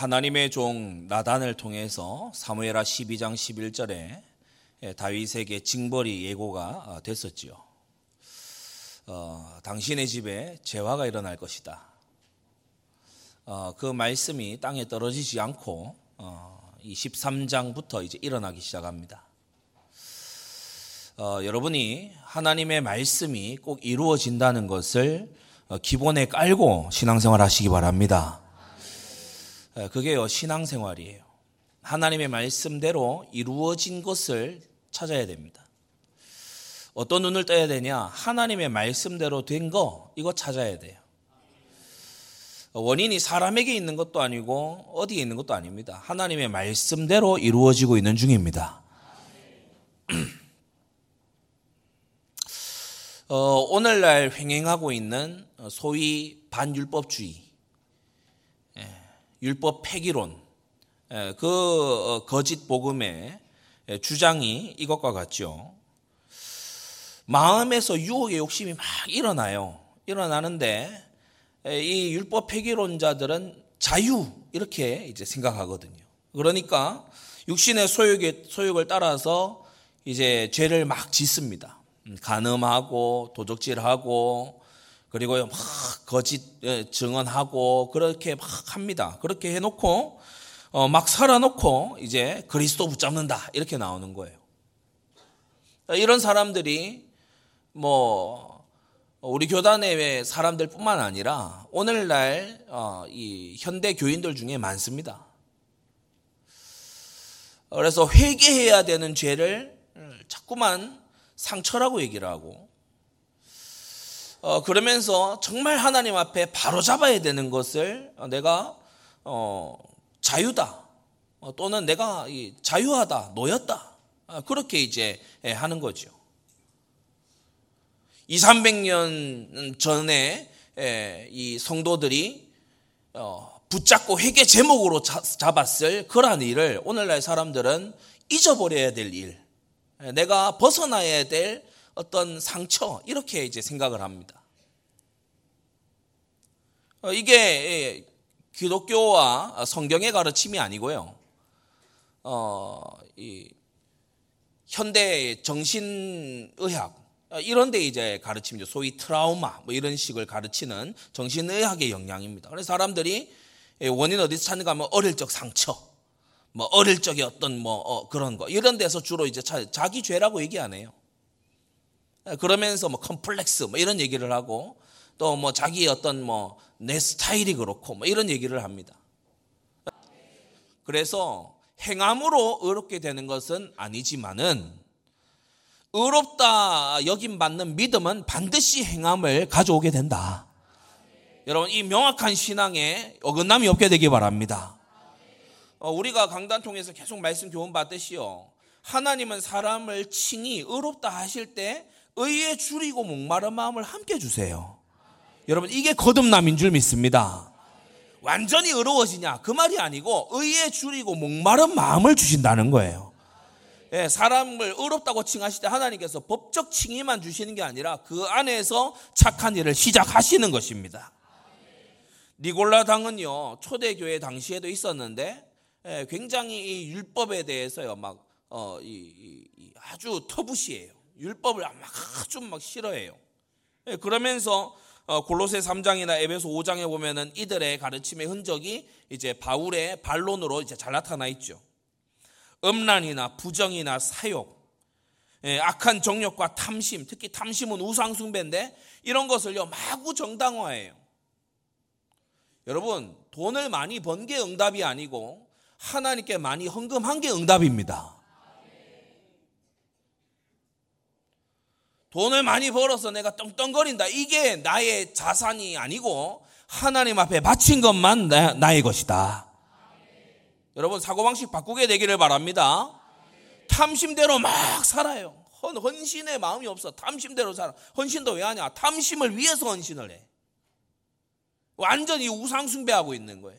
하나님의 종 나단을 통해서 사무엘하 12장 11절에 예, 다윗에게 징벌이 예고가 어, 됐었지요. 어, 당신의 집에 재화가 일어날 것이다. 어, 그 말씀이 땅에 떨어지지 않고 어, 이 13장부터 이제 일어나기 시작합니다. 어, 여러분이 하나님의 말씀이 꼭 이루어진다는 것을 어, 기본에 깔고 신앙생활 하시기 바랍니다. 그게요, 신앙생활이에요. 하나님의 말씀대로 이루어진 것을 찾아야 됩니다. 어떤 눈을 떠야 되냐? 하나님의 말씀대로 된 거, 이거 찾아야 돼요. 원인이 사람에게 있는 것도 아니고 어디에 있는 것도 아닙니다. 하나님의 말씀대로 이루어지고 있는 중입니다. 어, 오늘날 횡행하고 있는 소위 반율법주의, 예, 율법 폐기론, 예, 그 어, 거짓 복음의 주장이 이것과 같죠. 마음에서 유혹의 욕심이 막 일어나요. 일어나는데 이 율법 폐기론자들은 자유 이렇게 이제 생각하거든요. 그러니까 육신의 소욕에, 소욕을 따라서 이제 죄를 막 짓습니다. 음, 간음하고 도적질하고 그리고 막 거짓 예, 증언하고 그렇게 막 합니다. 그렇게 해놓고 어, 막 살아놓고 이제 그리스도 붙잡는다 이렇게 나오는 거예요. 이런 사람들이 뭐 우리 교단의 사람들뿐만 아니라 오늘날 어, 이 현대 교인들 중에 많습니다. 그래서 회개해야 되는 죄를 자꾸만 상처라고 얘기를 하고 어, 그러면서 정말 하나님 앞에 바로 잡아야 되는 것을 내가 어, 자유다. 어, 또는 내가 자유하다, 노였다. 아, 그렇게 이제 예, 하는 거죠. 2, 300년 전에 예, 이 성도들이 어, 붙잡고 회개 제목으로 잡았을 그러한 일을 오늘날 사람들은 잊어버려야 될 일, 예, 내가 벗어나야 될 어떤 상처 이렇게 이제 생각을 합니다. 이게 기독교와 성경의 가르침이 아니고요. 어, 이 현대 정신의학 이런 데 이제 가르침이죠. 소위 트라우마 뭐 이런 식을 가르치는 정신의학의 영향입니다. 그래서 사람들이 원인 어디서 찾는가 하면 어릴 적 상처, 뭐 어릴 적의 어떤 뭐 어, 그런 거 이런 데서 주로 이제 자 기 죄라고 얘기 안 해요. 그러면서 뭐 컴플렉스 뭐 이런 얘기를 하고 또 뭐 자기 어떤 뭐 내 스타일이 그렇고 뭐 이런 얘기를 합니다. 그래서 행함으로 의롭게 되는 것은 아니지만은 의롭다 여김 받는 믿음은 반드시 행함을 가져오게 된다. 여러분 이 명확한 신앙에 어긋남이 없게 되기 바랍니다. 어, 우리가 강단 통해서 계속 말씀 교훈 받듯이요. 하나님은 사람을 칭히 의롭다 하실 때 의에 줄이고 목마른 마음을 함께 주세요. 여러분 이게 거듭남인 줄 믿습니다. 완전히 의로워지냐 그 말이 아니고 의에 줄이고 목마른 마음을 주신다는 거예요. 예, 사람을 의롭다고 칭하실 때 하나님께서 법적 칭의만 주시는 게 아니라 그 안에서 착한 일을 시작하시는 것입니다. 니골라 당은요 초대교회 당시에도 있었는데 예, 굉장히 이 율법에 대해서요 막 어, 이, 이, 아주 터부시해요. 율법을 막 아주 막 싫어해요. 예, 그러면서 어, 골로새 3장이나 에베소 5장에 보면은 이들의 가르침의 흔적이 이제 바울의 반론으로 이제 잘 나타나 있죠. 음란이나 부정이나 사욕, 예, 악한 정욕과 탐심, 특히 탐심은 우상 숭배인데 이런 것을요 마구 정당화해요. 여러분 돈을 많이 번 게 응답이 아니고 하나님께 많이 헌금한 게 응답입니다. 돈을 많이 벌어서 내가 떵떵거린다. 이게 나의 자산이 아니고 하나님 앞에 바친 것만 나, 의 것이다. 여러분 사고방식 바꾸게 되기를 바랍니다. 탐심대로 막 살아요. 헌, 헌신의 마음이 없어. 탐심대로 살아. 헌신도 왜 하냐? 탐심을 위해서 헌신을 해. 완전히 우상숭배하고 있는 거예요.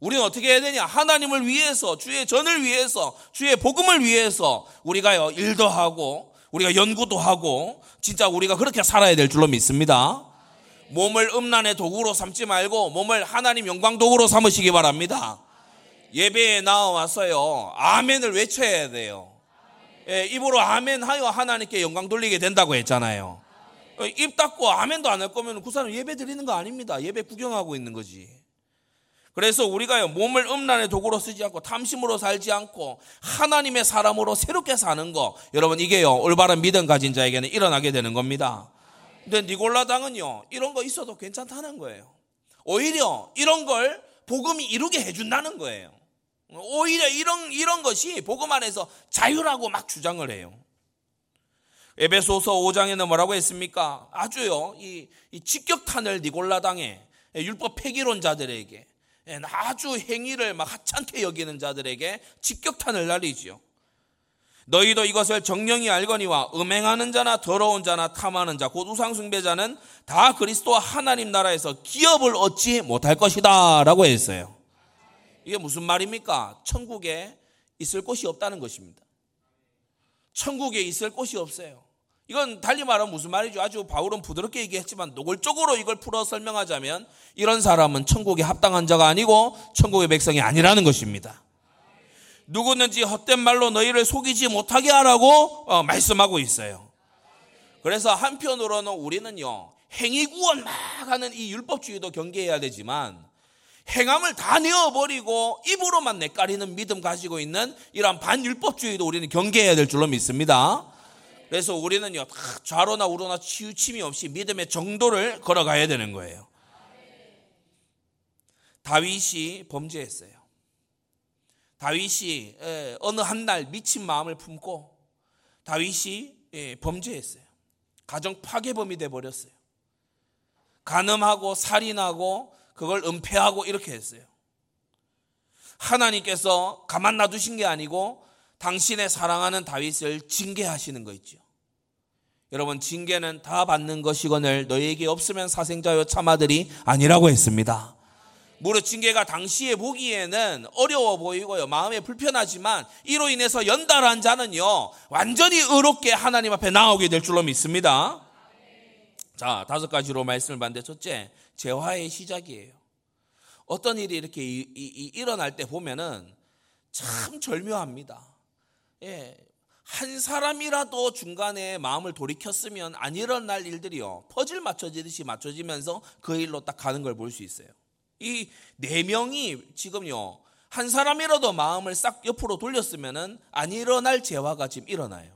우리는 어떻게 해야 되냐? 하나님을 위해서, 주의 전을 위해서, 주의 복음을 위해서 우리가요, 일도 하고, 우리가 연구도 하고, 진짜 우리가 그렇게 살아야 될 줄로 믿습니다. 몸을 음란의 도구로 삼지 말고, 몸을 하나님 영광 도구로 삼으시기 바랍니다. 예배에 나와서요, 아멘을 외쳐야 돼요. 예, 입으로 아멘 하여 하나님께 영광 돌리게 된다고 했잖아요. 어, 입 닫고 아멘도 안 할 거면 그 사람 예배 드리는 거 아닙니다. 예배 구경하고 있는 거지. 그래서 우리가요, 몸을 음란의 도구로 쓰지 않고 탐심으로 살지 않고 하나님의 사람으로 새롭게 사는 거, 여러분 이게요, 올바른 믿음 가진 자에게는 일어나게 되는 겁니다. 근데 니골라 당은요, 이런 거 있어도 괜찮다는 거예요. 오히려 이런 걸 복음이 이루게 해준다는 거예요. 오히려 이런, 이런 것이 복음 안에서 자유라고 막 주장을 해요. 에베소서 5장에는 뭐라고 했습니까? 아주요, 이, 이 직격탄을 니골라 당에 율법 폐기론자들에게 예, 아주 행위를 막 하찮게 여기는 자들에게 직격탄을 날리지요. 너희도 이것을 정령이 알거니와 음행하는 자나 더러운 자나 탐하는 자, 곧 우상숭배자는 다 그리스도와 하나님 나라에서 기업을 얻지 못할 것이다. 라고 했어요. 이게 무슨 말입니까? 천국에 있을 곳이 없다는 것입니다. 천국에 있을 곳이 없어요. 이건 달리 말하면 무슨 말이죠? 아주 바울은 부드럽게 얘기했지만 노골적으로 이걸 풀어 설명하자면 이런 사람은 천국에 합당한 자가 아니고 천국의 백성이 아니라는 것입니다. 누구든지 헛된 말로 너희를 속이지 못하게 하라고 어, 말씀하고 있어요. 그래서 한편으로는 우리는요 행위 구원 막 하는 이 율법주의도 경계해야 되지만 행함을 다 내어버리고 입으로만 내까리는 믿음 가지고 있는 이러한 반율법주의도 우리는 경계해야 될 줄로 믿습니다. 그래서 우리는요, 좌로나 우로나 치우침이 없이 믿음의 정도를 걸어가야 되는 거예요. 다윗이 범죄했어요. 다윗이 예, 어느 한 날 미친 마음을 품고 다윗이 예, 범죄했어요. 가정 파괴범이 돼 버렸어요. 간음하고 살인하고 그걸 은폐하고 이렇게 했어요. 하나님께서 가만 놔두신 게 아니고 당신의 사랑하는 다윗을 징계하시는 거 있죠. 여러분 징계는 다 받는 것이거늘 너에게 없으면 사생자여 참아들이 아니라고 했습니다. 무릇 징계가 당시에 보기에는 어려워 보이고요. 마음에 불편하지만 이로 인해서 연달한 자는요. 완전히 의롭게 하나님 앞에 나오게 될 줄로 믿습니다. 자, 다섯 가지로 말씀을 봤는데 첫째, 재화의 시작이에요. 어떤 일이 이렇게 이, 이, 일어날 때 보면은 참 절묘합니다. 예, 한 사람이라도 중간에 마음을 돌이켰으면 안 일어날 일들이요. 퍼즐 맞춰지듯이 맞춰지면서 그 일로 딱 가는 걸 볼 수 있어요. 이 네 명이 지금요. 한 사람이라도 마음을 싹 옆으로 돌렸으면은 안 일어날 재화가 지금 일어나요.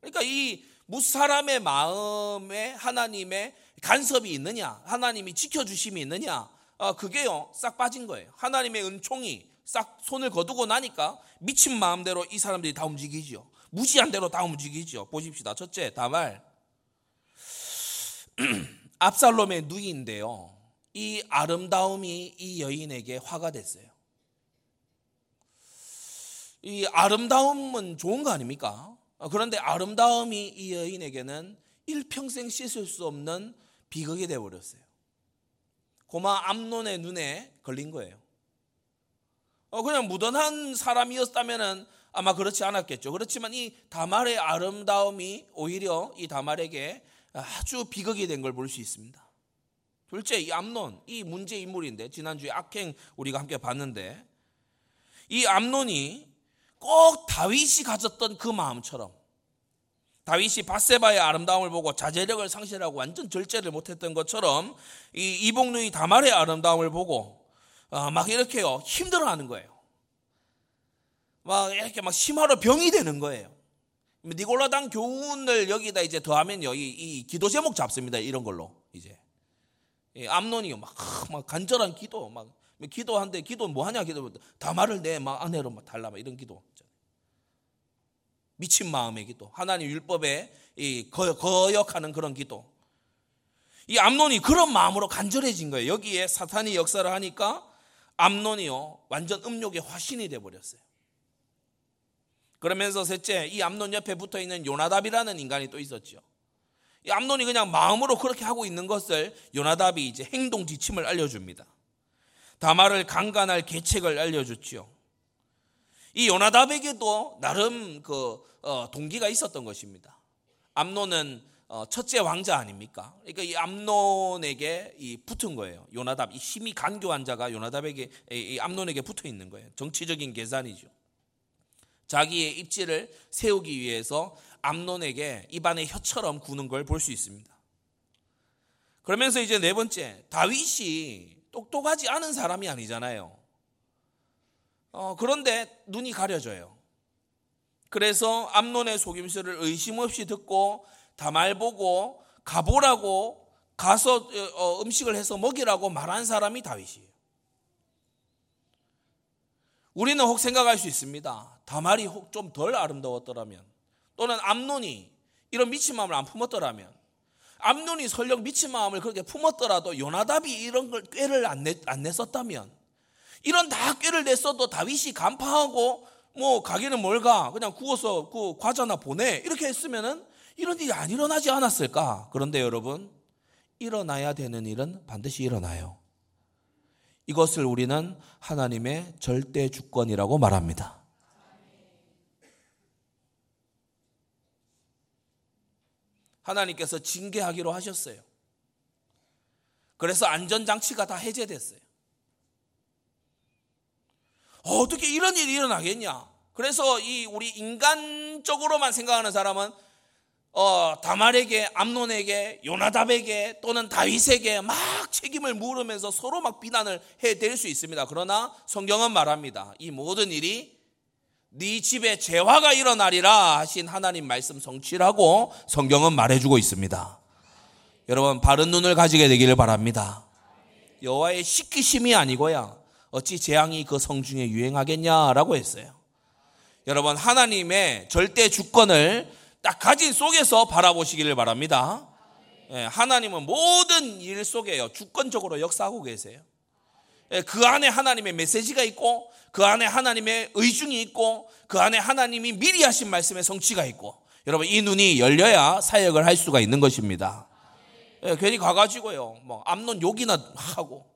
그러니까 이 무사람의 마음에 하나님의 간섭이 있느냐, 하나님이 지켜주심이 있느냐, 아, 그게요, 싹 빠진 거예요. 하나님의 은총이 싹 손을 거두고 나니까 미친 마음대로 이 사람들이 다 움직이죠. 무지한 대로 다 움직이죠. 보십시다. 첫째, 다말. 압살롬의 누이인데요. 이 아름다움이 이 여인에게 화가 됐어요. 이 아름다움은 좋은 거 아닙니까? 그런데 아름다움이 이 여인에게는 일평생 씻을 수 없는 비극이 되어버렸어요. 고마 암론의 눈에 걸린 거예요. 어, 그냥 무던한 사람이었다면 아마 그렇지 않았겠죠. 그렇지만 이 다말의 아름다움이 오히려 이 다말에게 아주 비극이 된 걸 볼 수 있습니다. 둘째, 이 암론, 이 문제 인물인데, 지난주에 악행 우리가 함께 봤는데, 이 암론이 꼭 다윗이 가졌던 그 마음처럼, 다윗이 바세바의 아름다움을 보고 자제력을 상실하고 완전 절제를 못했던 것처럼, 이 이복누이 다말의 아름다움을 보고, 어, 막 이렇게요, 힘들어하는 거예요. 막 이렇게 막 심하로 병이 되는 거예요. 니골라당 교훈을 여기다 이제 더하면요, 이, 이 기도 제목 잡습니다. 이런 걸로 이제 암론이요, 막, 막 간절한 기도, 막 기도한데 기도 뭐 하냐 기도 다 말을 내 막 아내로 막 달라 막 이런 기도. 미친 마음의 기도, 하나님 율법에 이 거역하는 그런 기도. 이 암론이 그런 마음으로 간절해진 거예요. 여기에 사탄이 역사를 하니까 암론이요 완전 음욕의 화신이 돼 버렸어요. 그러면서 셋째, 이 암론 옆에 붙어 있는 요나답이라는 인간이 또 있었죠. 이 암론이 그냥 마음으로 그렇게 하고 있는 것을 요나답이 이제 행동 지침을 알려줍니다. 다말을 강간할 계책을 알려줬지요. 이 요나답에게도 나름 그 어, 동기가 있었던 것입니다. 암론은 어, 첫째 왕자 아닙니까? 그러니까 이 암론에게 이 붙은 거예요. 요나답 이 힘이 간교한 자가 요나답에게 이 암론에게 붙어 있는 거예요. 정치적인 계산이죠. 자기의 입지를 세우기 위해서 암론에게 입안에 혀처럼 구는 걸 볼 수 있습니다. 그러면서 이제 네 번째 다윗이 똑똑하지 않은 사람이 아니잖아요. 어, 그런데 눈이 가려져요. 그래서 암론의 속임수를 의심 없이 듣고 다말 보고 가보라고 가서 어, 음식을 해서 먹이라고 말한 사람이 다윗이에요. 우리는 혹 생각할 수 있습니다. 다말이 혹 좀 덜 아름다웠더라면 또는 암론이 이런 미친 마음을 안 품었더라면 암론이 설령 미친 마음을 그렇게 품었더라도 요나답이 이런 걸 꾀를 안, 내, 안 냈었다면 이런 다 꾀를 냈어도 다윗이 간파하고 뭐 가기는 뭘가 그냥 구워서 그 과자나 보내 이렇게 했으면은 이런 일이 안 일어나지 않았을까? 그런데 여러분 일어나야 되는 일은 반드시 일어나요. 이것을 우리는 하나님의 절대 주권이라고 말합니다. 하나님께서 징계하기로 하셨어요. 그래서 안전장치가 다 해제됐어요. 어떻게 이런 일이 일어나겠냐? 그래서 이 우리 인간적으로만 생각하는 사람은 어, 다말에게, 암론에게, 요나답에게 또는 다윗에게 막 책임을 물으면서 서로 막 비난을 해댈 수 있습니다. 그러나 성경은 말합니다. 이 모든 일이 네 집에 재화가 일어나리라 하신 하나님 말씀 성취라고 성경은 말해주고 있습니다. 여러분 바른 눈을 가지게 되기를 바랍니다. 여호와의 시키심이 아니고야 어찌 재앙이 그 성중에 유행하겠냐라고 했어요. 여러분 하나님의 절대 주권을 딱 가진 속에서 바라보시기를 바랍니다. 예, 하나님은 모든 일 속에요 주권적으로 역사하고 계세요. 예, 그 안에 하나님의 메시지가 있고 그 안에 하나님의 의중이 있고 그 안에 하나님이 미리 하신 말씀의 성취가 있고 여러분 이 눈이 열려야 사역을 할 수가 있는 것입니다. 예, 괜히 가가지고요 뭐 암론 욕이나 하고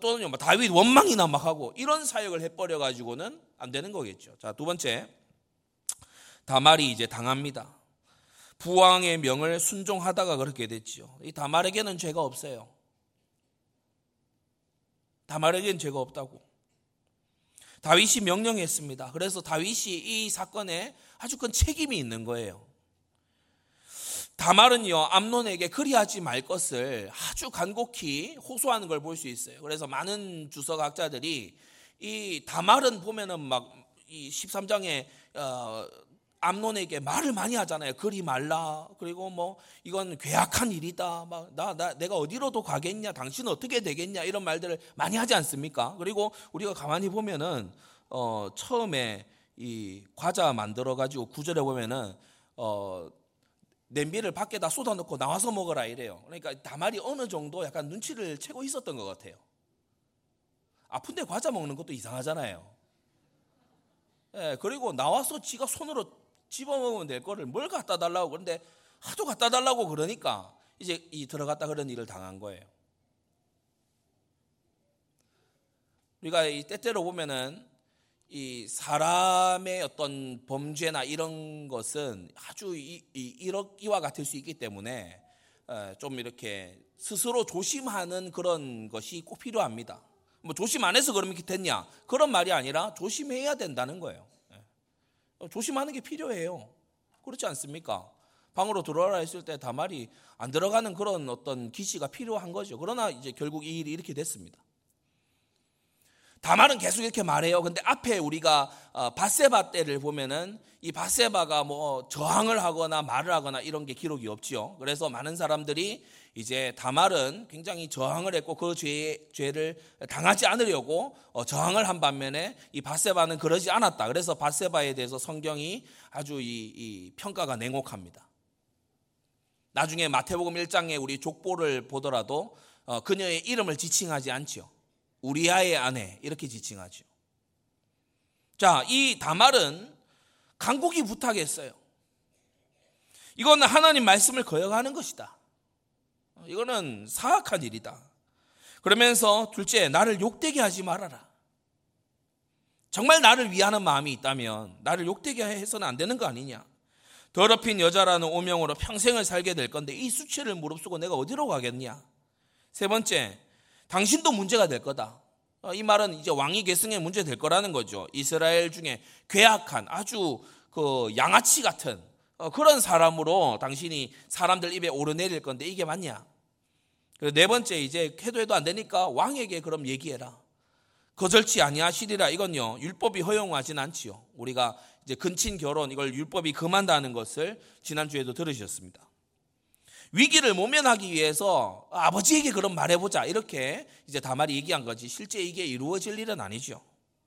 또는 뭐 다윗 원망이나 막 하고 이런 사역을 해버려 가지고는 안 되는 거겠죠. 자 두 번째 다말이 이제 당합니다. 부왕의 명을 순종하다가 그렇게 됐지요. 이 다말에게는 죄가 없어요. 다말에게는 죄가 없다고. 다윗이 명령했습니다. 그래서 다윗이 이 사건에 아주 큰 책임이 있는 거예요. 다말은요, 암론에게 그리하지 말 것을 아주 간곡히 호소하는 걸 볼 수 있어요. 그래서 많은 주석학자들이 이 다말은 보면은 막 이 13장에 어, 암론에게 말을 많이 하잖아요. 그리 말라. 그리고 뭐 이건 괴악한 일이다. 막 나 나 내가 어디로도 가겠냐? 당신은 어떻게 되겠냐? 이런 말들을 많이 하지 않습니까? 그리고 우리가 가만히 보면은 어 처음에 이 과자 만들어 가지고 구절에 보면은 어 냄비를 밖에다 쏟아놓고 나와서 먹어라 이래요. 그러니까 다말이 어느 정도 약간 눈치를 채고 있었던 것 같아요. 아픈데 과자 먹는 것도 이상하잖아요. 예, 그리고 나와서 지가 손으로 집어먹으면 될 거를 뭘 갖다 달라고 그런데 하도 갖다 달라고 그러니까 이제 이 들어갔다 그런 일을 당한 거예요. 우리가 이 때때로 보면은 이 사람의 어떤 범죄나 이런 것은 아주 이, 이, 이와 같을 수 있기 때문에 어, 좀 이렇게 스스로 조심하는 그런 것이 꼭 필요합니다. 뭐 조심 안 해서 그러면 됐냐? 그런 말이 아니라 조심해야 된다는 거예요. 예. 조심하는 게 필요해요. 그렇지 않습니까? 방으로 들어와라 했을 때 다말이 안 들어가는 그런 어떤 기시가 필요한 거죠. 그러나 이제 결국 이 일이 이렇게 됐습니다. 다말은 계속 이렇게 말해요. 근데 앞에 우리가 어, 바세바 때를 보면은 이 바세바가 뭐 저항을 하거나 말을 하거나 이런 게 기록이 없지요. 그래서 많은 사람들이 이제 다말은 굉장히 저항을 했고 그 죄, 죄를 당하지 않으려고 어, 저항을 한 반면에 이 바세바는 그러지 않았다. 그래서 바세바에 대해서 성경이 아주 이, 이 평가가 냉혹합니다. 나중에 마태복음 1장에 우리 족보를 보더라도 어, 그녀의 이름을 지칭하지 않지요. 우리아의 아내 이렇게 지칭하죠. 자, 이 다말은 강국이 부탁했어요. 이건 하나님 말씀을 거역하는 것이다. 이거는 사악한 일이다. 그러면서 둘째, 나를 욕되게 하지 말아라. 정말 나를 위하는 마음이 있다면 나를 욕되게 해서는 안 되는 거 아니냐. 더럽힌 여자라는 오명으로 평생을 살게 될 건데 이 수치를 무릅쓰고 내가 어디로 가겠냐? 세 번째, 당신도 문제가 될 거다. 어, 이 말은 이제 왕위 계승의 문제 될 거라는 거죠. 이스라엘 중에 괴악한 아주 그 양아치 같은 어, 그런 사람으로 당신이 사람들 입에 오르내릴 건데 이게 맞냐? 네 번째 이제 해도 해도 안 되니까 왕에게 그럼 얘기해라. 거절치 아니하시리라 이건요 율법이 허용하진 않지요. 우리가 이제 근친 결혼 이걸 율법이 금한다는 것을 지난 주에도 들으셨습니다. 위기를 모면하기 위해서 아버지에게 그럼 말해보자 이렇게 이제 다말이 얘기한 거지 실제 이게 이루어질 일은 아니죠.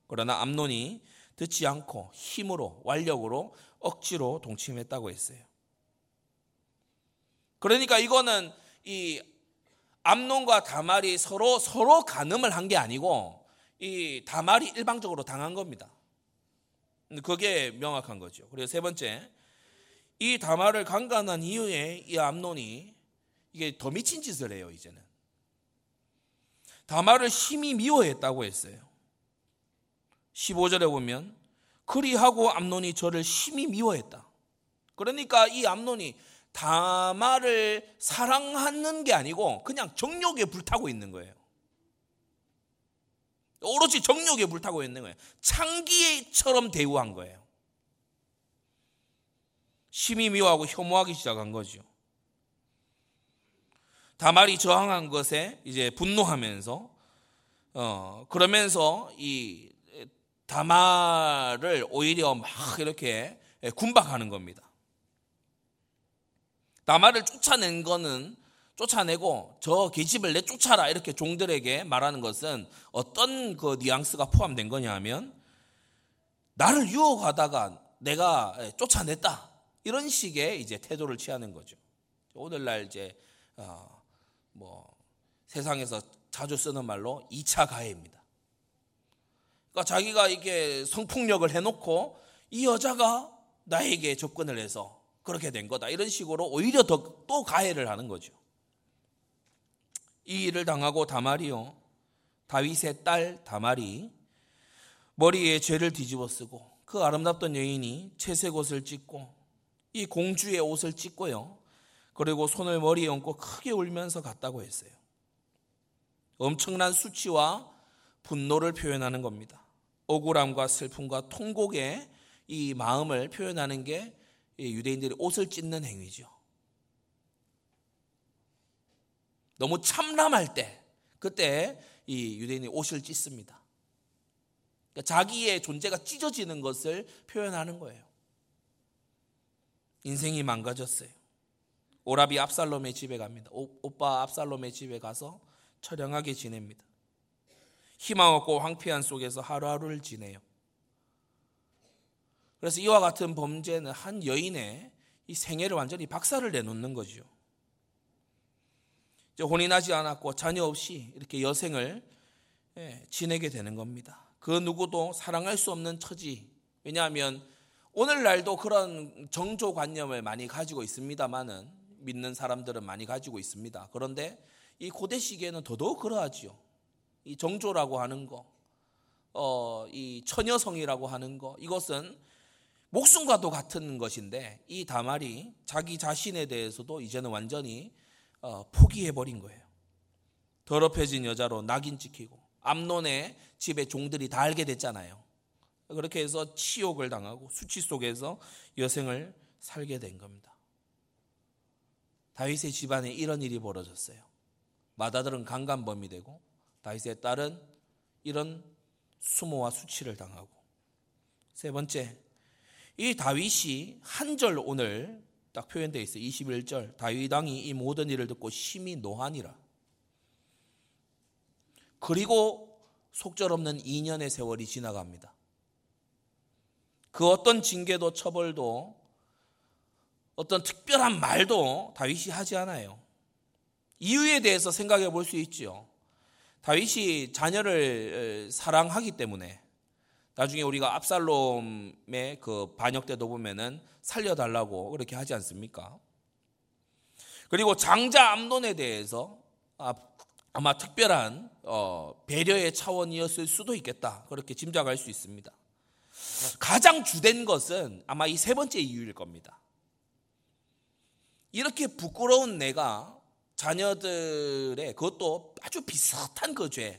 그러나 암론이 듣지 않고 힘으로 완력으로 억지로 동침했다고 했어요. 그러니까 이거는 이 암론과 다말이 서로 서로 간음을 한 게 아니고 이 다말이 일방적으로 당한 겁니다. 그게 명확한 거죠. 그리고 세 번째, 이 다말을 강간한 이후에 이 암론이 이게 더 미친 짓을 해요, 이제는. 다말을 심히 미워했다고 했어요. 15절에 보면 그리하고 암론이 저를 심히 미워했다. 그러니까 이 암론이 다말을 사랑하는 게 아니고 그냥 정욕에 불타고 있는 거예요. 오로지 정욕에 불타고 있는 거예요. 창기처럼 대우한 거예요. 심히 미워하고 혐오하기 시작한 거죠. 다말이 저항한 것에 이제 분노하면서 어 그러면서 이 다말을 오히려 막 이렇게 군박하는 겁니다. 다말을 쫓아낸 거는 쫓아내고 저 계집을 내쫓아라 이렇게 종들에게 말하는 것은 어떤 그 뉘앙스가 포함된 거냐 하면 나를 유혹하다가 내가 쫓아냈다 이런 식의 이제 태도를 취하는 거죠. 오늘날 이제 어 뭐 세상에서 자주 쓰는 말로 2차 가해입니다. 그러니까 자기가 이게 성폭력을 해놓고 이 여자가 나에게 접근을 해서 그렇게 된 거다 이런 식으로 오히려 더 또 가해를 하는 거죠. 이 일을 당하고 다말이요 다윗의 딸 다말이 머리에 죄를 뒤집어 쓰고 그 아름답던 여인이 채색 옷을 찢고 이 공주의 옷을 찢고요. 그리고 손을 머리에 얹고 크게 울면서 갔다고 했어요. 엄청난 수치와 분노를 표현하는 겁니다. 억울함과 슬픔과 통곡의 이 마음을 표현하는 게 유대인들이 옷을 찢는 행위죠. 너무 참람할 때, 그때 이 유대인이 옷을 찢습니다. 그러니까 자기의 존재가 찢어지는 것을 표현하는 거예요. 인생이 망가졌어요. 오라비 압살롬의 집에 갑니다. 오, 오빠 압살롬의 집에 가서 처량하게 지냅니다. 희망 없고 황폐한 속에서 하루하루를 지내요. 그래서 이와 같은 범죄는 한 여인의 이 생애를 완전히 박살을 내놓는 거죠. 혼인하지 않았고 자녀 없이 이렇게 여생을 예, 지내게 되는 겁니다. 그 누구도 사랑할 수 없는 처지. 왜냐하면 오늘날도 그런 정조관념을 많이 가지고 있습니다만은 믿는 사람들은 많이 가지고 있습니다. 그런데 이 고대 시기에는 더더욱 그러하지요. 이 정조라고 하는 거, 어, 이 처녀성이라고 하는 거, 이것은 목숨과도 같은 것인데 이 다말이 자기 자신에 대해서도 이제는 완전히 어, 포기해버린 거예요. 더럽혀진 여자로 낙인 찍히고 암론의 집에 종들이 다 알게 됐잖아요. 그렇게 해서 치욕을 당하고 수치 속에서 여생을 살게 된 겁니다. 다윗의 집안에 이런 일이 벌어졌어요. 마다들은 강간범이 되고 다윗의 딸은 이런 수모와 수치를 당하고 세 번째 이 다윗이 한 절 오늘 딱 표현되어 있어요. 21절 다윗 왕이 이 모든 일을 듣고 심히 노하니라. 그리고 속절없는 2년의 세월이 지나갑니다. 그 어떤 징계도 처벌도 어떤 특별한 말도 다윗이 하지 않아요. 이유에 대해서 생각해 볼 수 있지요. 다윗이 자녀를 사랑하기 때문에 나중에 우리가 압살롬의 그 반역 때도 보면은 살려달라고 그렇게 하지 않습니까? 그리고 장자 암론에 대해서 아, 아마 특별한 어, 배려의 차원이었을 수도 있겠다. 그렇게 짐작할 수 있습니다. 가장 주된 것은 아마 이 세 번째 이유일 겁니다. 이렇게 부끄러운 내가 자녀들의 그것도 아주 비슷한 그 죄,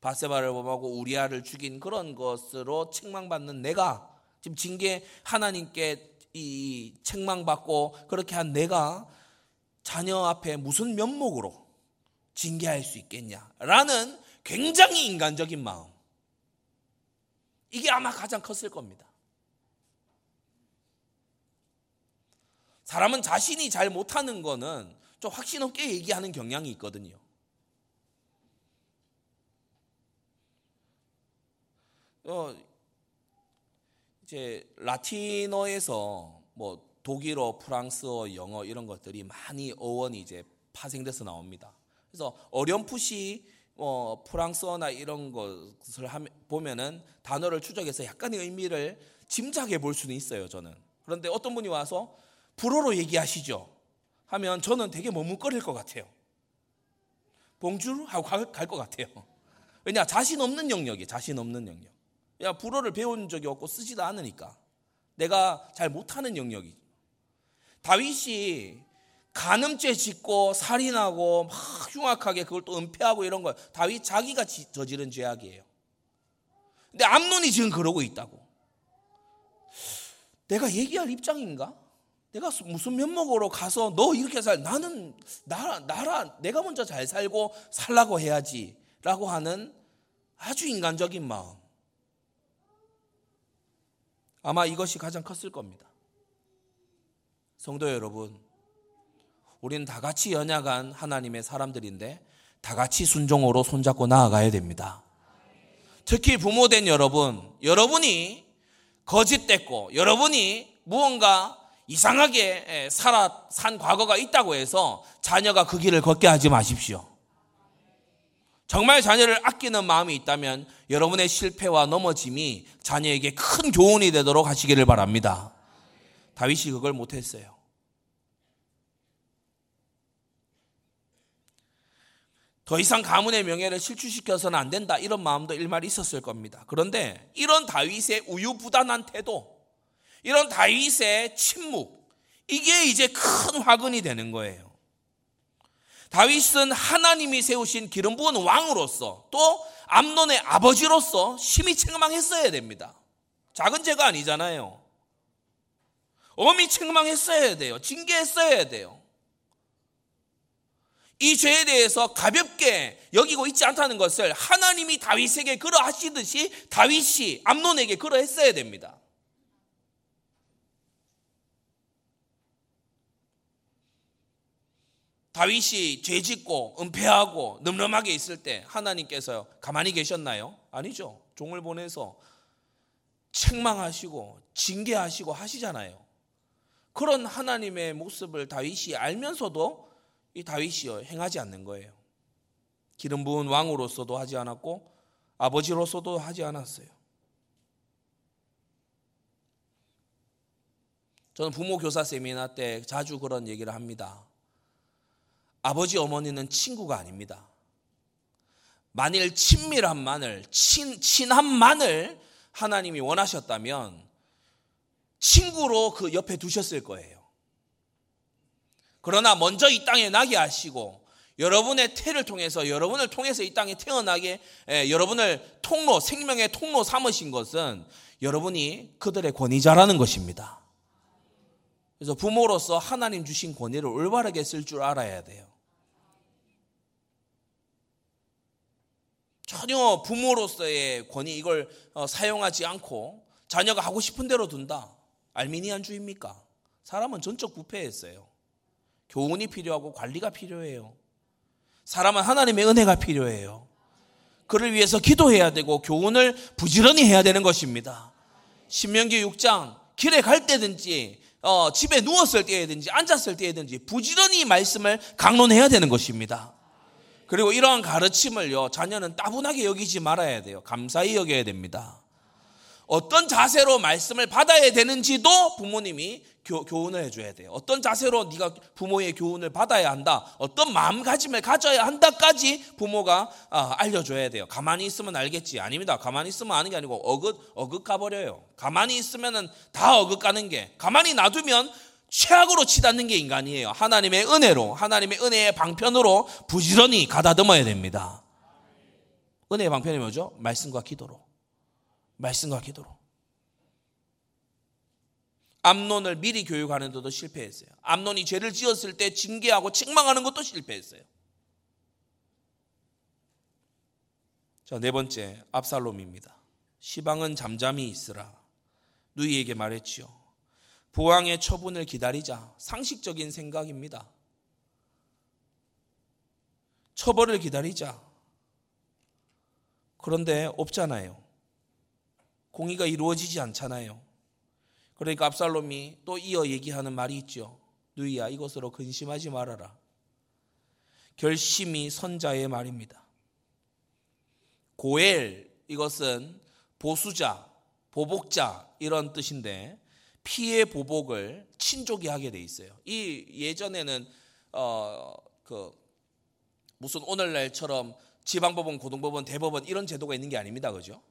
바세바를 범하고 우리아를 죽인 그런 것으로 책망받는 내가 지금 징계 하나님께 이 책망받고 그렇게 한 내가 자녀 앞에 무슨 면목으로 징계할 수 있겠냐라는 굉장히 인간적인 마음. 이게 아마 가장 컸을 겁니다. 사람은 자신이 잘 못하는 거는 좀 확신 없게 얘기하는 경향이 있거든요. 어, 이제 라틴어에서 뭐 독일어, 프랑스어, 영어 이런 것들이 많이 어원이 이제 파생돼서 나옵니다. 그래서 어렴풋이 뭐 프랑스어나 이런 것을 보면은 단어를 추적해서 약간의 의미를 짐작해 볼 수는 있어요, 저는. 그런데 어떤 분이 와서 불어로 얘기하시죠. 하면 저는 되게 머뭇거릴 것 같아요. 봉주르 하고 갈 것 같아요. 왜냐 자신 없는 영역이 자신 없는 영역. 야 불어를 배운 적이 없고 쓰지도 않으니까 내가 잘 못하는 영역이. 다윗이 간음죄 짓고 살인하고 막 흉악하게 그걸 또 은폐하고 이런 거 다윗 자기가 저지른 죄악이에요. 근데 암론이 지금 그러고 있다고. 내가 얘기할 입장인가? 내가 무슨 면목으로 가서 너 이렇게 살 나는 나라 나라 내가 먼저 잘 살고 살라고 해야지라고 하는 아주 인간적인 마음. 아마 이것이 가장 컸을 겁니다. 성도 여러분, 우리는 다 같이 연약한 하나님의 사람들인데 다 같이 순종으로 손잡고 나아가야 됩니다. 특히 부모된 여러분, 여러분이 거짓됐고 여러분이 무언가 이상하게 살아 산 과거가 있다고 해서 자녀가 그 길을 걷게 하지 마십시오. 정말 자녀를 아끼는 마음이 있다면 여러분의 실패와 넘어짐이 자녀에게 큰 교훈이 되도록 하시기를 바랍니다. 다윗이 그걸 못했어요. 더 이상 가문의 명예를 실추시켜서는 안 된다 이런 마음도 일말 있었을 겁니다. 그런데 이런 다윗의 우유부단한 태도 이런 다윗의 침묵, 이게 이제 큰 화근이 되는 거예요. 다윗은 하나님이 세우신 기름 부은 왕으로서 또 암론의 아버지로서 심히 책망했어야 됩니다. 작은 죄가 아니잖아요. 어미 책망했어야 돼요. 징계했어야 돼요. 이 죄에 대해서 가볍게 여기고 있지 않다는 것을 하나님이 다윗에게 그러하시듯이 다윗이 암론에게 그러했어야 됩니다. 다윗이 죄 짓고 은폐하고 늠름하게 있을 때 하나님께서 가만히 계셨나요? 아니죠. 종을 보내서 책망하시고 징계하시고 하시잖아요. 그런 하나님의 모습을 다윗이 알면서도 이 다윗이 행하지 않는 거예요. 기름 부은 왕으로서도 하지 않았고 아버지로서도 하지 않았어요. 저는 부모 교사 세미나 때 자주 그런 얘기를 합니다. 아버지 어머니는 친구가 아닙니다. 만일 친밀함만을 친 친함만을 하나님이 원하셨다면 친구로 그 옆에 두셨을 거예요. 그러나 먼저 이 땅에 나게 하시고 여러분의 태를 통해서 여러분을 통해서 이 땅에 태어나게 에, 여러분을 통로 생명의 통로 삼으신 것은 여러분이 그들의 권위자라는 것입니다. 그래서 부모로서 하나님 주신 권위를 올바르게 쓸 줄 알아야 돼요. 전혀 부모로서의 권위 이걸 어, 사용하지 않고 자녀가 하고 싶은 대로 둔다. 알미니안주의입니까? 사람은 전적 부패했어요. 교훈이 필요하고 관리가 필요해요. 사람은 하나님의 은혜가 필요해요. 그를 위해서 기도해야 되고 교훈을 부지런히 해야 되는 것입니다. 신명기 6장 길에 갈 때든지 어, 집에 누웠을 때든지 앉았을 때든지 부지런히 말씀을 강론해야 되는 것입니다. 그리고 이러한 가르침을요, 자녀는 따분하게 여기지 말아야 돼요. 감사히 여겨야 됩니다. 어떤 자세로 말씀을 받아야 되는지도 부모님이 교, 훈을 해줘야 돼요. 어떤 자세로 네가 부모의 교훈을 받아야 한다. 어떤 마음가짐을 가져야 한다까지 부모가 아, 알려줘야 돼요. 가만히 있으면 알겠지. 아닙니다. 가만히 있으면 아는 게 아니고 어긋 어긋 가버려요. 가만히 있으면은 다 어긋 가는 게 가만히 놔두면 최악으로 치닫는 게 인간이에요. 하나님의 은혜로, 하나님의 은혜의 방편으로 부지런히 가다듬어야 됩니다. 은혜의 방편이 뭐죠? 말씀과 기도로. 말씀과 기도로. 암론을 미리 교육하는 데도 실패했어요. 암론이 죄를 지었을 때 징계하고 책망하는 것도 실패했어요. 자, 네 번째, 압살롬입니다. 시방은 잠잠히 있으라. 누이에게 말했지요. 보왕의 처분을 기다리자. 상식적인 생각입니다. 처벌을 기다리자. 그런데 없잖아요. 공의가 이루어지지 않잖아요. 그러니까 압살롬이 또 이어 얘기하는 말이 있죠. 누이야 이것으로 근심하지 말아라. 결심이 선자의 말입니다. 고엘 이것은 보수자, 보복자 이런 뜻인데 피해 보복을 친족이 하게 돼 있어요. 이 예전에는 어 그 무슨 오늘날처럼 지방법원, 고등법원, 대법원 이런 제도가 있는 게 아닙니다. 그죠?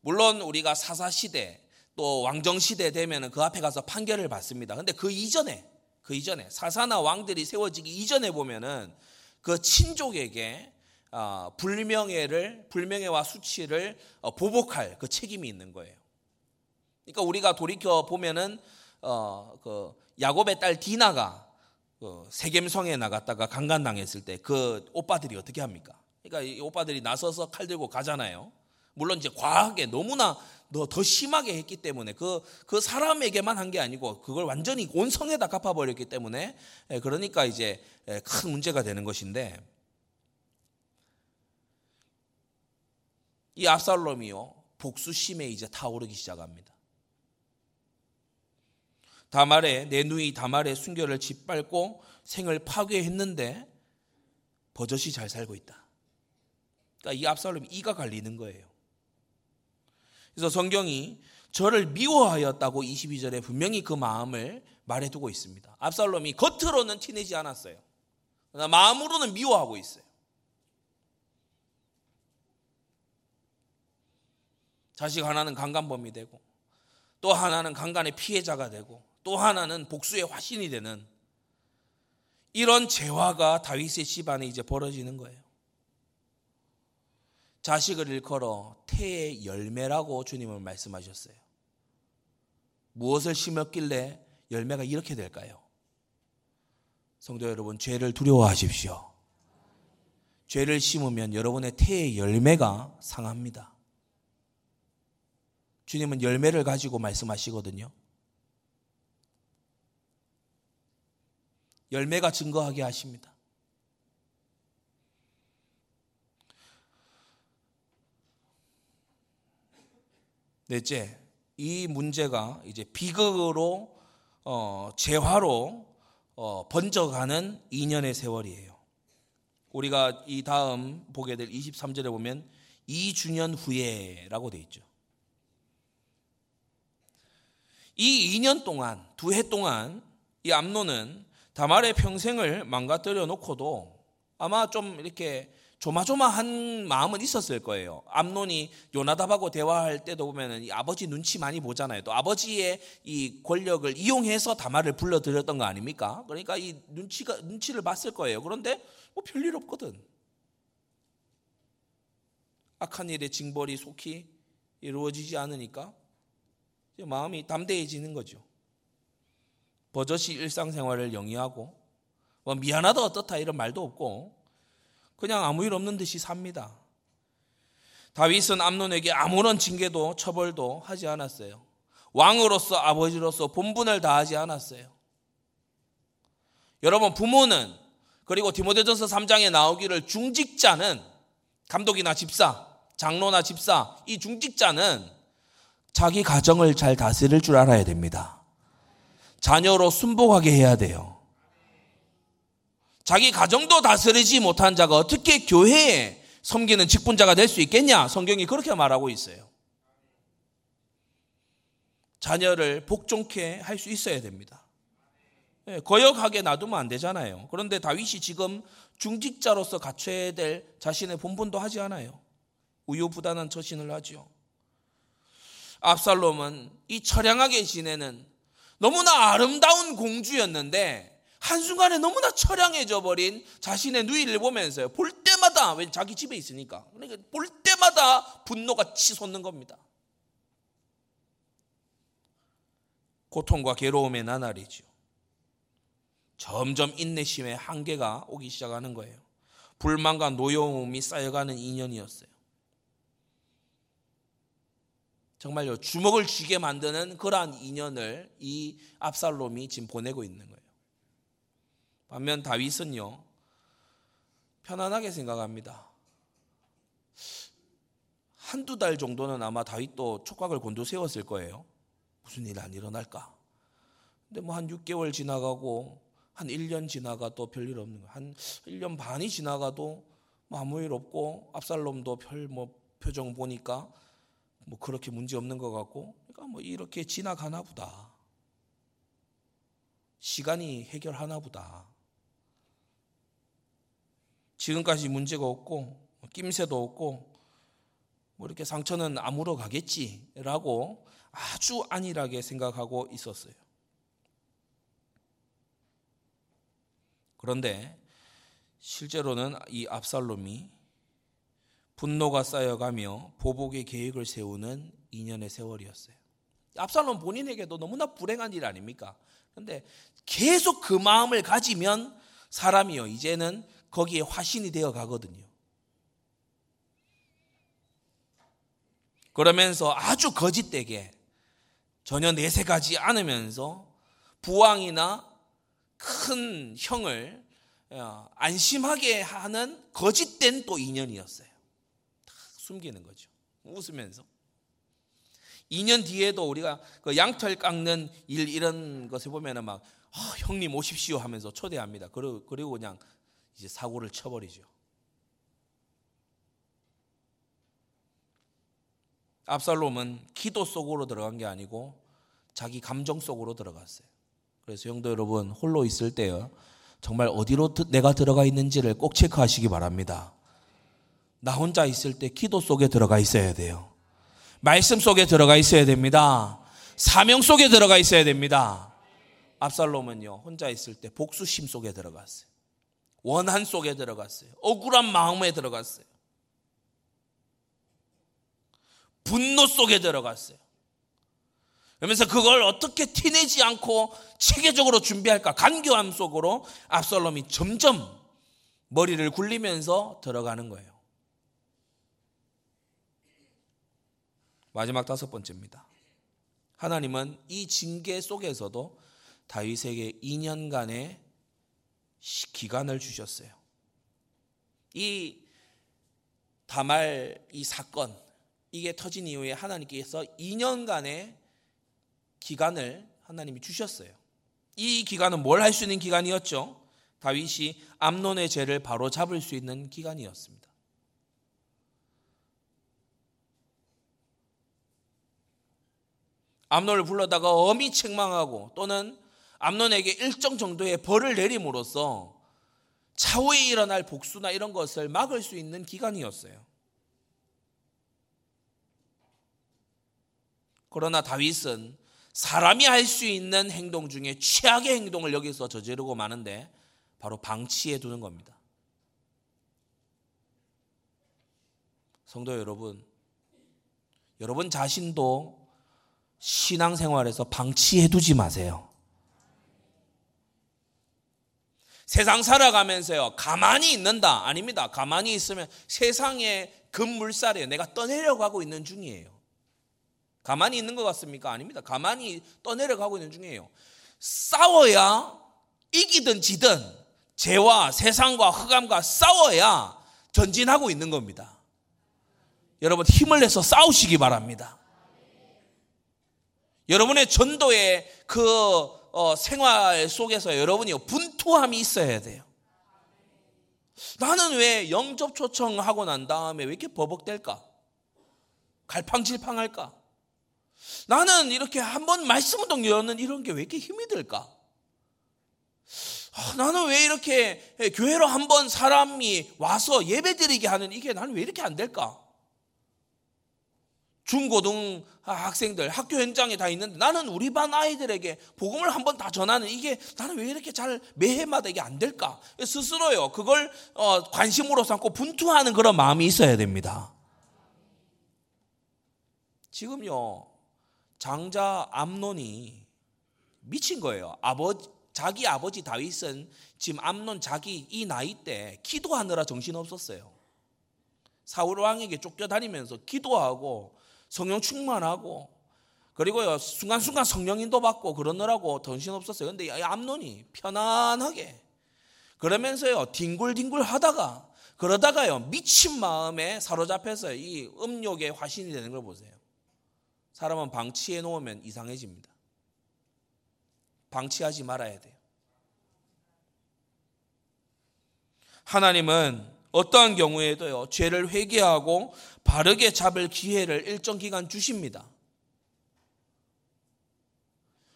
물론 우리가 사사 시대 또 왕정 시대 되면은 그 앞에 가서 판결을 받습니다. 근데 그 이전에 그 이전에 사사나 왕들이 세워지기 이전에 보면은 그 친족에게 어, 불명예를 불명예와 수치를 어, 보복할 그 책임이 있는 거예요. 그러니까 우리가 돌이켜 보면은 어, 그 야곱의 딸 디나가 그 세겜성에 나갔다가 강간당했을 때 그 오빠들이 어떻게 합니까? 그러니까 이 오빠들이 나서서 칼 들고 가잖아요. 물론 이제 과하게 너무나 더, 더 심하게 했기 때문에 그, 그 사람에게만 한 게 아니고 그걸 완전히 온 성에다 갚아버렸기 때문에 예, 그러니까 이제 예, 큰 문제가 되는 것인데 이 압살롬이요 복수심에 이제 타오르기 시작합니다. 다말에 내 누이 다말의 순결을 짓밟고 생을 파괴했는데 버젓이 잘 살고 있다. 그러니까 이 압살롬이 이가 갈리는 거예요. 그래서 성경이 저를 미워하였다고 22절에 분명히 그 마음을 말해두고 있습니다. 압살롬이 겉으로는 티내지 않았어요. 마음으로는 미워하고 있어요. 자식 하나는 강간범이 되고 또 하나는 강간의 피해자가 되고 또 하나는 복수의 화신이 되는 이런 재화가 다윗의 집안에 이제 벌어지는 거예요. 자식을 일컬어 태의 열매라고 주님은 말씀하셨어요. 무엇을 심었길래 열매가 이렇게 될까요? 성도 여러분, 죄를 두려워하십시오. 죄를 심으면 여러분의 태의 열매가 상합니다. 주님은 열매를 가지고 말씀하시거든요. 열매가 증거하게 하십니다. 넷째, 이 문제가 이제 비극으로 어, 재화로 어, 번져가는 2년의 세월이에요. 우리가 이 다음 보게 될 23절에 보면 2주년 후에라고 돼 있죠. 이 2년 동안, 두 해 동안 이 암노는 다말의 평생을 망가뜨려 놓고도 아마 좀 이렇게 조마조마한 마음은 있었을 거예요. 암론이 요나답하고 대화할 때도 보면은 이 아버지 눈치 많이 보잖아요. 또 아버지의 이 권력을 이용해서 다말을 불러들였던 거 아닙니까? 그러니까 이 눈치가 눈치를 봤을 거예요. 그런데 뭐 별일 없거든. 악한 일의 징벌이 속히 이루어지지 않으니까 마음이 담대해지는 거죠. 버젓이 일상생활을 영위하고 뭐 미안하다 어떻다 이런 말도 없고 그냥 아무 일 없는 듯이 삽니다. 다윗은 암론에게 아무런 징계도 처벌도 하지 않았어요. 왕으로서 아버지로서 본분을 다하지 않았어요. 여러분 부모는 그리고 디모데전서 3장에 나오기를 중직자는 감독이나 집사, 장로나 집사 이 중직자는 자기 가정을 잘 다스릴 줄 알아야 됩니다. 자녀로 순복하게 해야 돼요. 자기 가정도 다스리지 못한 자가 어떻게 교회에 섬기는 직분자가 될 수 있겠냐? 성경이 그렇게 말하고 있어요. 자녀를 복종케 할 수 있어야 됩니다. 예, 거역하게 놔두면 안 되잖아요. 그런데 다윗이 지금 중직자로서 갖춰야 될 자신의 본분도 하지 않아요. 우유부단한 처신을 하죠. 압살롬은 이 처량하게 지내는 너무나 아름다운 공주였는데 한순간에 너무나 처량해져 버린 자신의 누이를 보면서요. 볼 때마다 왜 자기 집에 있으니까 그러니까 볼 때마다 분노가 치솟는 겁니다. 고통과 괴로움의 나날이죠. 점점 인내심의 한계가 오기 시작하는 거예요. 불만과 노여움이 쌓여가는 2년이었어요. 정말요, 주먹을 쥐게 만드는 그러한 2년을 이 압살롬이 지금 보내고 있는 거예요. 반면 다윗은요, 편안하게 생각합니다. 한두 달 정도는 아마 다윗도 촉각을 곤두세웠을 거예요. 무슨 일 안 일어날까? 근데 뭐 한 6개월 지나가고 한 1년 지나가도 별일 없는 거예요. 한 1년 반이 지나가도 뭐 아무 일 없고 압살롬도 별 뭐 표정 보니까 뭐 그렇게 문제 없는 것 같고 그러니까 뭐 이렇게 지나가나 보다. 시간이 해결하나 보다. 지금까지 문제가 없고 뭐 낌새도 없고 뭐 이렇게 상처는 아물어 가겠지라고 아주 안일하게 생각하고 있었어요. 그런데 실제로는 이 압살롬이 분노가 쌓여가며 보복의 계획을 세우는 2년의 세월이었어요. 압살롬 본인에게도 너무나 불행한 일 아닙니까? 그런데 계속 그 마음을 가지면 사람이요 이제는 거기에 화신이 되어 가거든요. 그러면서 아주 거짓되게 전혀 내색하지 않으면서 부왕이나 큰 형을 어, 안심하게 하는 거짓된 또 인연이었어요. 다 숨기는 거죠. 웃으면서. 2년 뒤에도 우리가 그 양털 깎는 일 이런 것을 보면은 막 어, 형님 오십시오 하면서 초대합니다. 그리고 그냥 이제 사고를 쳐버리죠. 압살롬은 기도 속으로 들어간 게 아니고 자기 감정 속으로 들어갔어요. 그래서 형도 여러분 홀로 있을 때요. 정말 어디로 내가 들어가 있는지를 꼭 체크하시기 바랍니다. 나 혼자 있을 때 기도 속에 들어가 있어야 돼요. 말씀 속에 들어가 있어야 됩니다. 사명 속에 들어가 있어야 됩니다. 압살롬은요, 혼자 있을 때 복수심 속에 들어갔어요. 원한 속에 들어갔어요. 억울한 마음에 들어갔어요. 분노 속에 들어갔어요. 그러면서 그걸 어떻게 티내지 않고 체계적으로 준비할까 간교함 속으로 압살롬이 점점 머리를 굴리면서 들어가는 거예요. 마지막 다섯 번째입니다. 하나님은 이 징계 속에서도 다윗에게 2년간의 기간을 주셨어요. 이 다말 이 사건 이게 터진 이후에 하나님께서 2년간의 기간을 하나님이 주셨어요. 이 기간은 뭘 할 수 있는 기간이었죠? 다윗이 암론의 죄를 바로 잡을 수 있는 기간이었습니다. 암론을 불러다가 엄히 책망하고 또는 암론에게 일정 정도의 벌을 내림으로써 차후에 일어날 복수나 이런 것을 막을 수 있는 기간이었어요. 그러나 다윗은 사람이 할 수 있는 행동 중에 최악의 행동을 여기서 저지르고 마는데 바로 방치해 두는 겁니다. 성도 여러분, 여러분 자신도 신앙생활에서 방치해 두지 마세요. 세상 살아가면서요, 가만히 있는다. 아닙니다. 가만히 있으면 세상의 급물살에 내가 떠내려가고 있는 중이에요. 가만히 있는 것 같습니까? 아닙니다. 가만히 떠내려가고 있는 중이에요. 싸워야 이기든 지든 죄와 세상과 흑암과 싸워야 전진하고 있는 겁니다. 여러분 힘을 내서 싸우시기 바랍니다. 여러분의 전도의 그 어, 생활 속에서 여러분이 분투함이 있어야 돼요. 나는 왜 영접 초청하고 난 다음에 왜 이렇게 버벅댈까? 갈팡질팡할까? 나는 이렇게 한 번 말씀 운동 여는 이런 게 왜 이렇게 힘이 들까? 아, 나는 왜 이렇게 교회로 한 번 사람이 와서 예배 드리게 하는 이게 나는 왜 이렇게 안 될까? 중고등 학생들 학교 현장에 다 있는데 나는 우리 반 아이들에게 복음을 한번 다 전하는 이게 나는 왜 이렇게 잘 매해마다 이게 안 될까 스스로요 그걸 어, 관심으로 삼고 분투하는 그런 마음이 있어야 됩니다. 지금요 장자 암론이 미친 거예요. 아버지 자기 아버지 다윗은 지금 암론 자기 이 나이 때 기도하느라 정신 없었어요. 사울 왕에게 쫓겨다니면서 기도하고 성령 충만하고 그리고요 순간순간 성령 인도 받고 그러느라고 정신 없었어요. 근데 암론이 편안하게 그러면서요 뒹굴뒹굴 하다가 그러다가요 미친 마음에 사로잡혀서 이 음욕의 화신이 되는 걸 보세요. 사람은 방치해 놓으면 이상해집니다. 방치하지 말아야 돼요. 하나님은 어떠한 경우에도요, 죄를 회개하고 바르게 잡을 기회를 일정 기간 주십니다.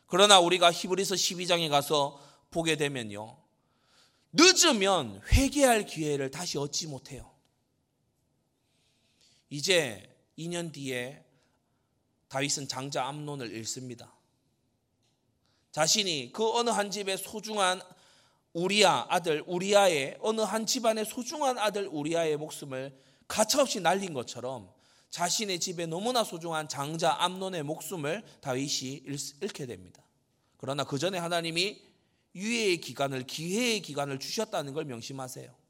그러나 우리가 히브리서 12장에 가서 보게 되면요. 늦으면 회개할 기회를 다시 얻지 못해요. 이제 2년 뒤에 다윗은 장자 암론을 잃습니다. 자신이 그 어느 한 집의 소중한 우리아 아들 우리아의 어느 한 집안의 소중한 아들 우리아의 목숨을 가차없이 날린 것처럼 자신의 집에 너무나 소중한 장자 암론의 목숨을 다윗이 잃게 됩니다. 그러나 그 전에 하나님이 유예의 기간을 기회의 기간을 주셨다는 걸 명심하세요.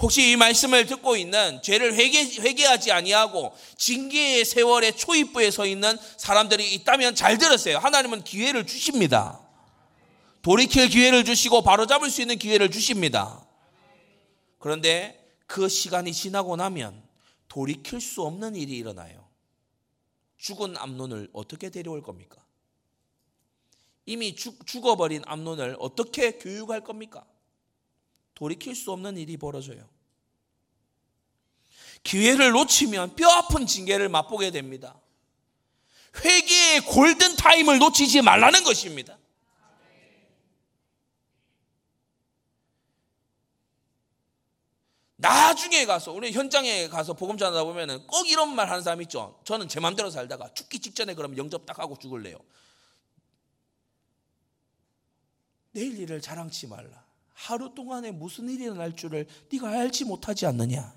혹시 이 말씀을 듣고 있는 죄를 회개, 회개하지 아니하고 징계의 세월의 초입부에 서 있는 사람들이 있다면 잘 들으세요. 하나님은 기회를 주십니다. 돌이킬 기회를 주시고 바로잡을 수 있는 기회를 주십니다. 그런데 그 시간이 지나고 나면 돌이킬 수 없는 일이 일어나요. 죽은 암론을 어떻게 데려올 겁니까? 이미 죽, 죽어버린 암론을 어떻게 교육할 겁니까? 돌이킬 수 없는 일이 벌어져요. 기회를 놓치면 뼈아픈 징계를 맛보게 됩니다. 회개의 골든 타임을 놓치지 말라는 것입니다. 나중에 가서 우리 현장에 가서 복음 전하다 보면은 꼭 이런 말 하는 사람 있죠. 저는 제 마음대로 살다가 죽기 직전에 그럼 영접 딱 하고 죽을래요. 내일 일을 자랑치 말라. 하루 동안에 무슨 일이 일어날 줄을 네가 알지 못하지 않느냐.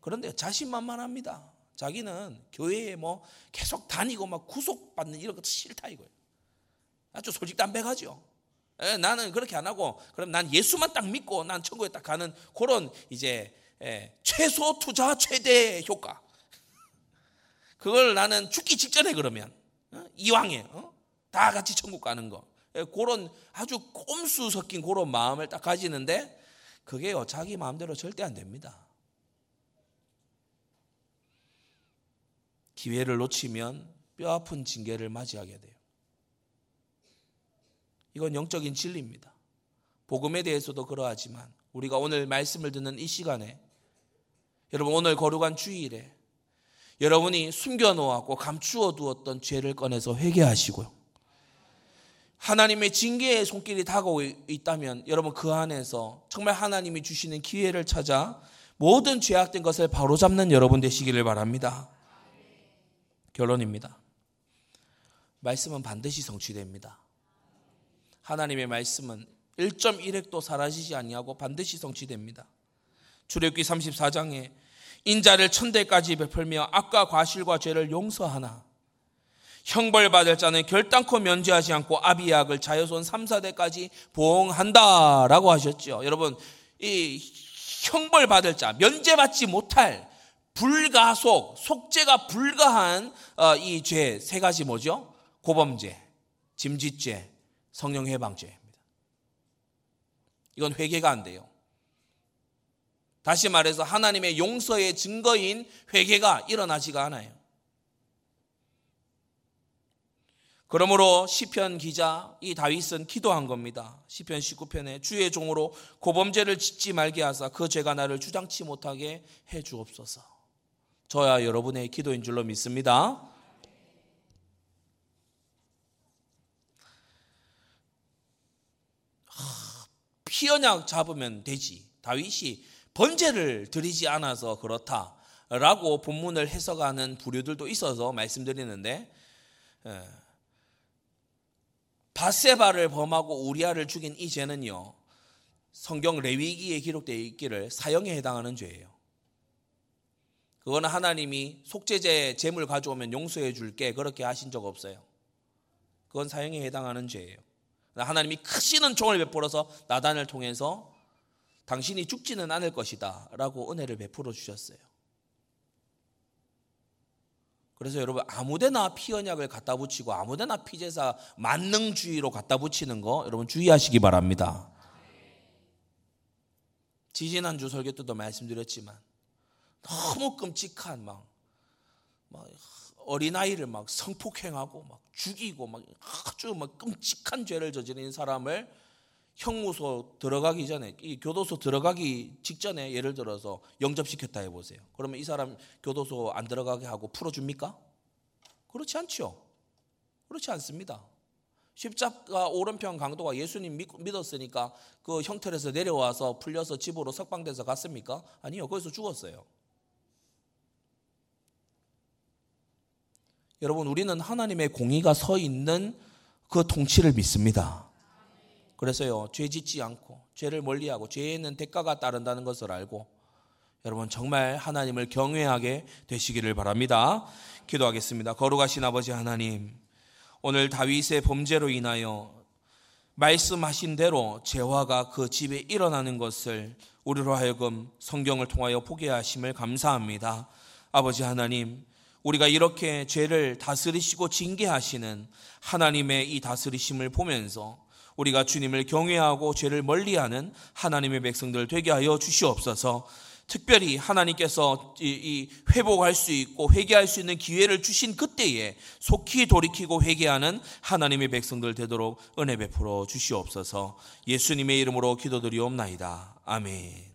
그런데 자신만만합니다. 자기는 교회에 뭐 계속 다니고 막 구속받는 이런 것도 싫다 이거예요. 아주 솔직담백하죠. 예, 나는 그렇게 안 하고 그럼 난 예수만 딱 믿고 난 천국에 딱 가는 그런 이제 예, 최소 투자 최대 효과. 그걸 나는 죽기 직전에 그러면 어? 이왕에 어? 다 같이 천국 가는 거. 예, 그런 아주 꼼수 섞인 그런 마음을 딱 가지는데 그게요 자기 마음대로 절대 안 됩니다. 기회를 놓치면 뼈 아픈 징계를 맞이하게 돼요. 이건 영적인 진리입니다. 복음에 대해서도 그러하지만 우리가 오늘 말씀을 듣는 이 시간에 여러분 오늘 거룩한 주일에 여러분이 숨겨놓았고 감추어 두었던 죄를 꺼내서 회개하시고요. 하나님의 징계의 손길이 다가오고 있다면 여러분 그 안에서 정말 하나님이 주시는 기회를 찾아 모든 죄악된 것을 바로잡는 여러분 되시기를 바랍니다. 결론입니다. 말씀은 반드시 성취됩니다. 하나님의 말씀은 1.1핵도 사라지지 아니하고 반드시 성취됩니다. 출애굽기 34장에 인자를 천대까지 베풀며 악과 과실과 죄를 용서하나 형벌받을 자는 결단코 면제하지 않고 아비약을 자여손 3, 4대까지 보응한다라고 하셨죠. 여러분 이 형벌받을 자 면제받지 못할 불가속 속죄가 불가한 어, 이죄 세 가지 뭐죠? 고범죄, 짐짓죄, 성령 해방죄입니다. 이건 회개가 안 돼요. 다시 말해서 하나님의 용서의 증거인 회개가 일어나지가 않아요. 그러므로 시편 기자 이 다윗은 기도한 겁니다. 시편 19편에 주의 종으로 고범죄를 짓지 말게 하사 그 죄가 나를 주장치 못하게 해 주옵소서. 저야 여러분의 기도인 줄로 믿습니다. 피언약 잡으면 되지. 다윗이 번제를 드리지 않아서 그렇다. 라고 본문을 해석하는 부류들도 있어서 말씀드리는데 예. 바세바를 범하고 우리아를 죽인 이 죄는요. 성경 레위기에 기록되어 있기를 사형에 해당하는 죄예요. 그거는 하나님이 속죄제 제물 가져오면 용서해 줄게 그렇게 하신 적 없어요. 그건 사형에 해당하는 죄예요. 하나님이 크시는 종을 베풀어서 나단을 통해서 당신이 죽지는 않을 것이다 라고 은혜를 베풀어 주셨어요. 그래서 여러분 아무데나 피 언약을 갖다 붙이고 아무데나 피제사 만능주의로 갖다 붙이는 거 여러분 주의하시기 바랍니다. 지지난주 설교 때도 말씀드렸지만 너무 끔찍한 막, 막 어린아이를 막 성폭행하고 막 죽이고 막 아주 막 끔찍한 죄를 저지른 사람을 형무소 들어가기 전에 이 교도소 들어가기 직전에 예를 들어서 영접시켰다 해보세요. 그러면 이 사람 교도소 안 들어가게 하고 풀어줍니까? 그렇지 않죠. 그렇지 않습니다. 십자가 오른편 강도가 예수님 믿었으니까 그 형틀에서 내려와서 풀려서 집으로 석방돼서 갔습니까? 아니요. 거기서 죽었어요. 여러분, 우리는 하나님의 공의가 서 있는 그 통치를 믿습니다. 그래서요, 죄 짓지 않고, 죄를 멀리하고, 죄에는 대가가 따른다는 것을 알고, 여러분 정말 하나님을 경외하게 되시기를 바랍니다. 기도하겠습니다. 거룩하신 아버지 하나님, 오늘 다윗의 범죄로 인하여 말씀하신 대로 재화가 그 집에 일어나는 것을 우리로 하여금 성경을 통하여 보게 하심을 감사합니다. 아버지 하나님, 우리가 이렇게 죄를 다스리시고 징계하시는 하나님의 이 다스리심을 보면서 우리가 주님을 경외하고 죄를 멀리하는 하나님의 백성들 되게 하여 주시옵소서. 특별히 하나님께서 이, 회복할 수 있고 회개할 수 있는 기회를 주신 그때에 속히 돌이키고 회개하는 하나님의 백성들 되도록 은혜 베풀어 주시옵소서. 예수님의 이름으로 기도드리옵나이다. 아멘.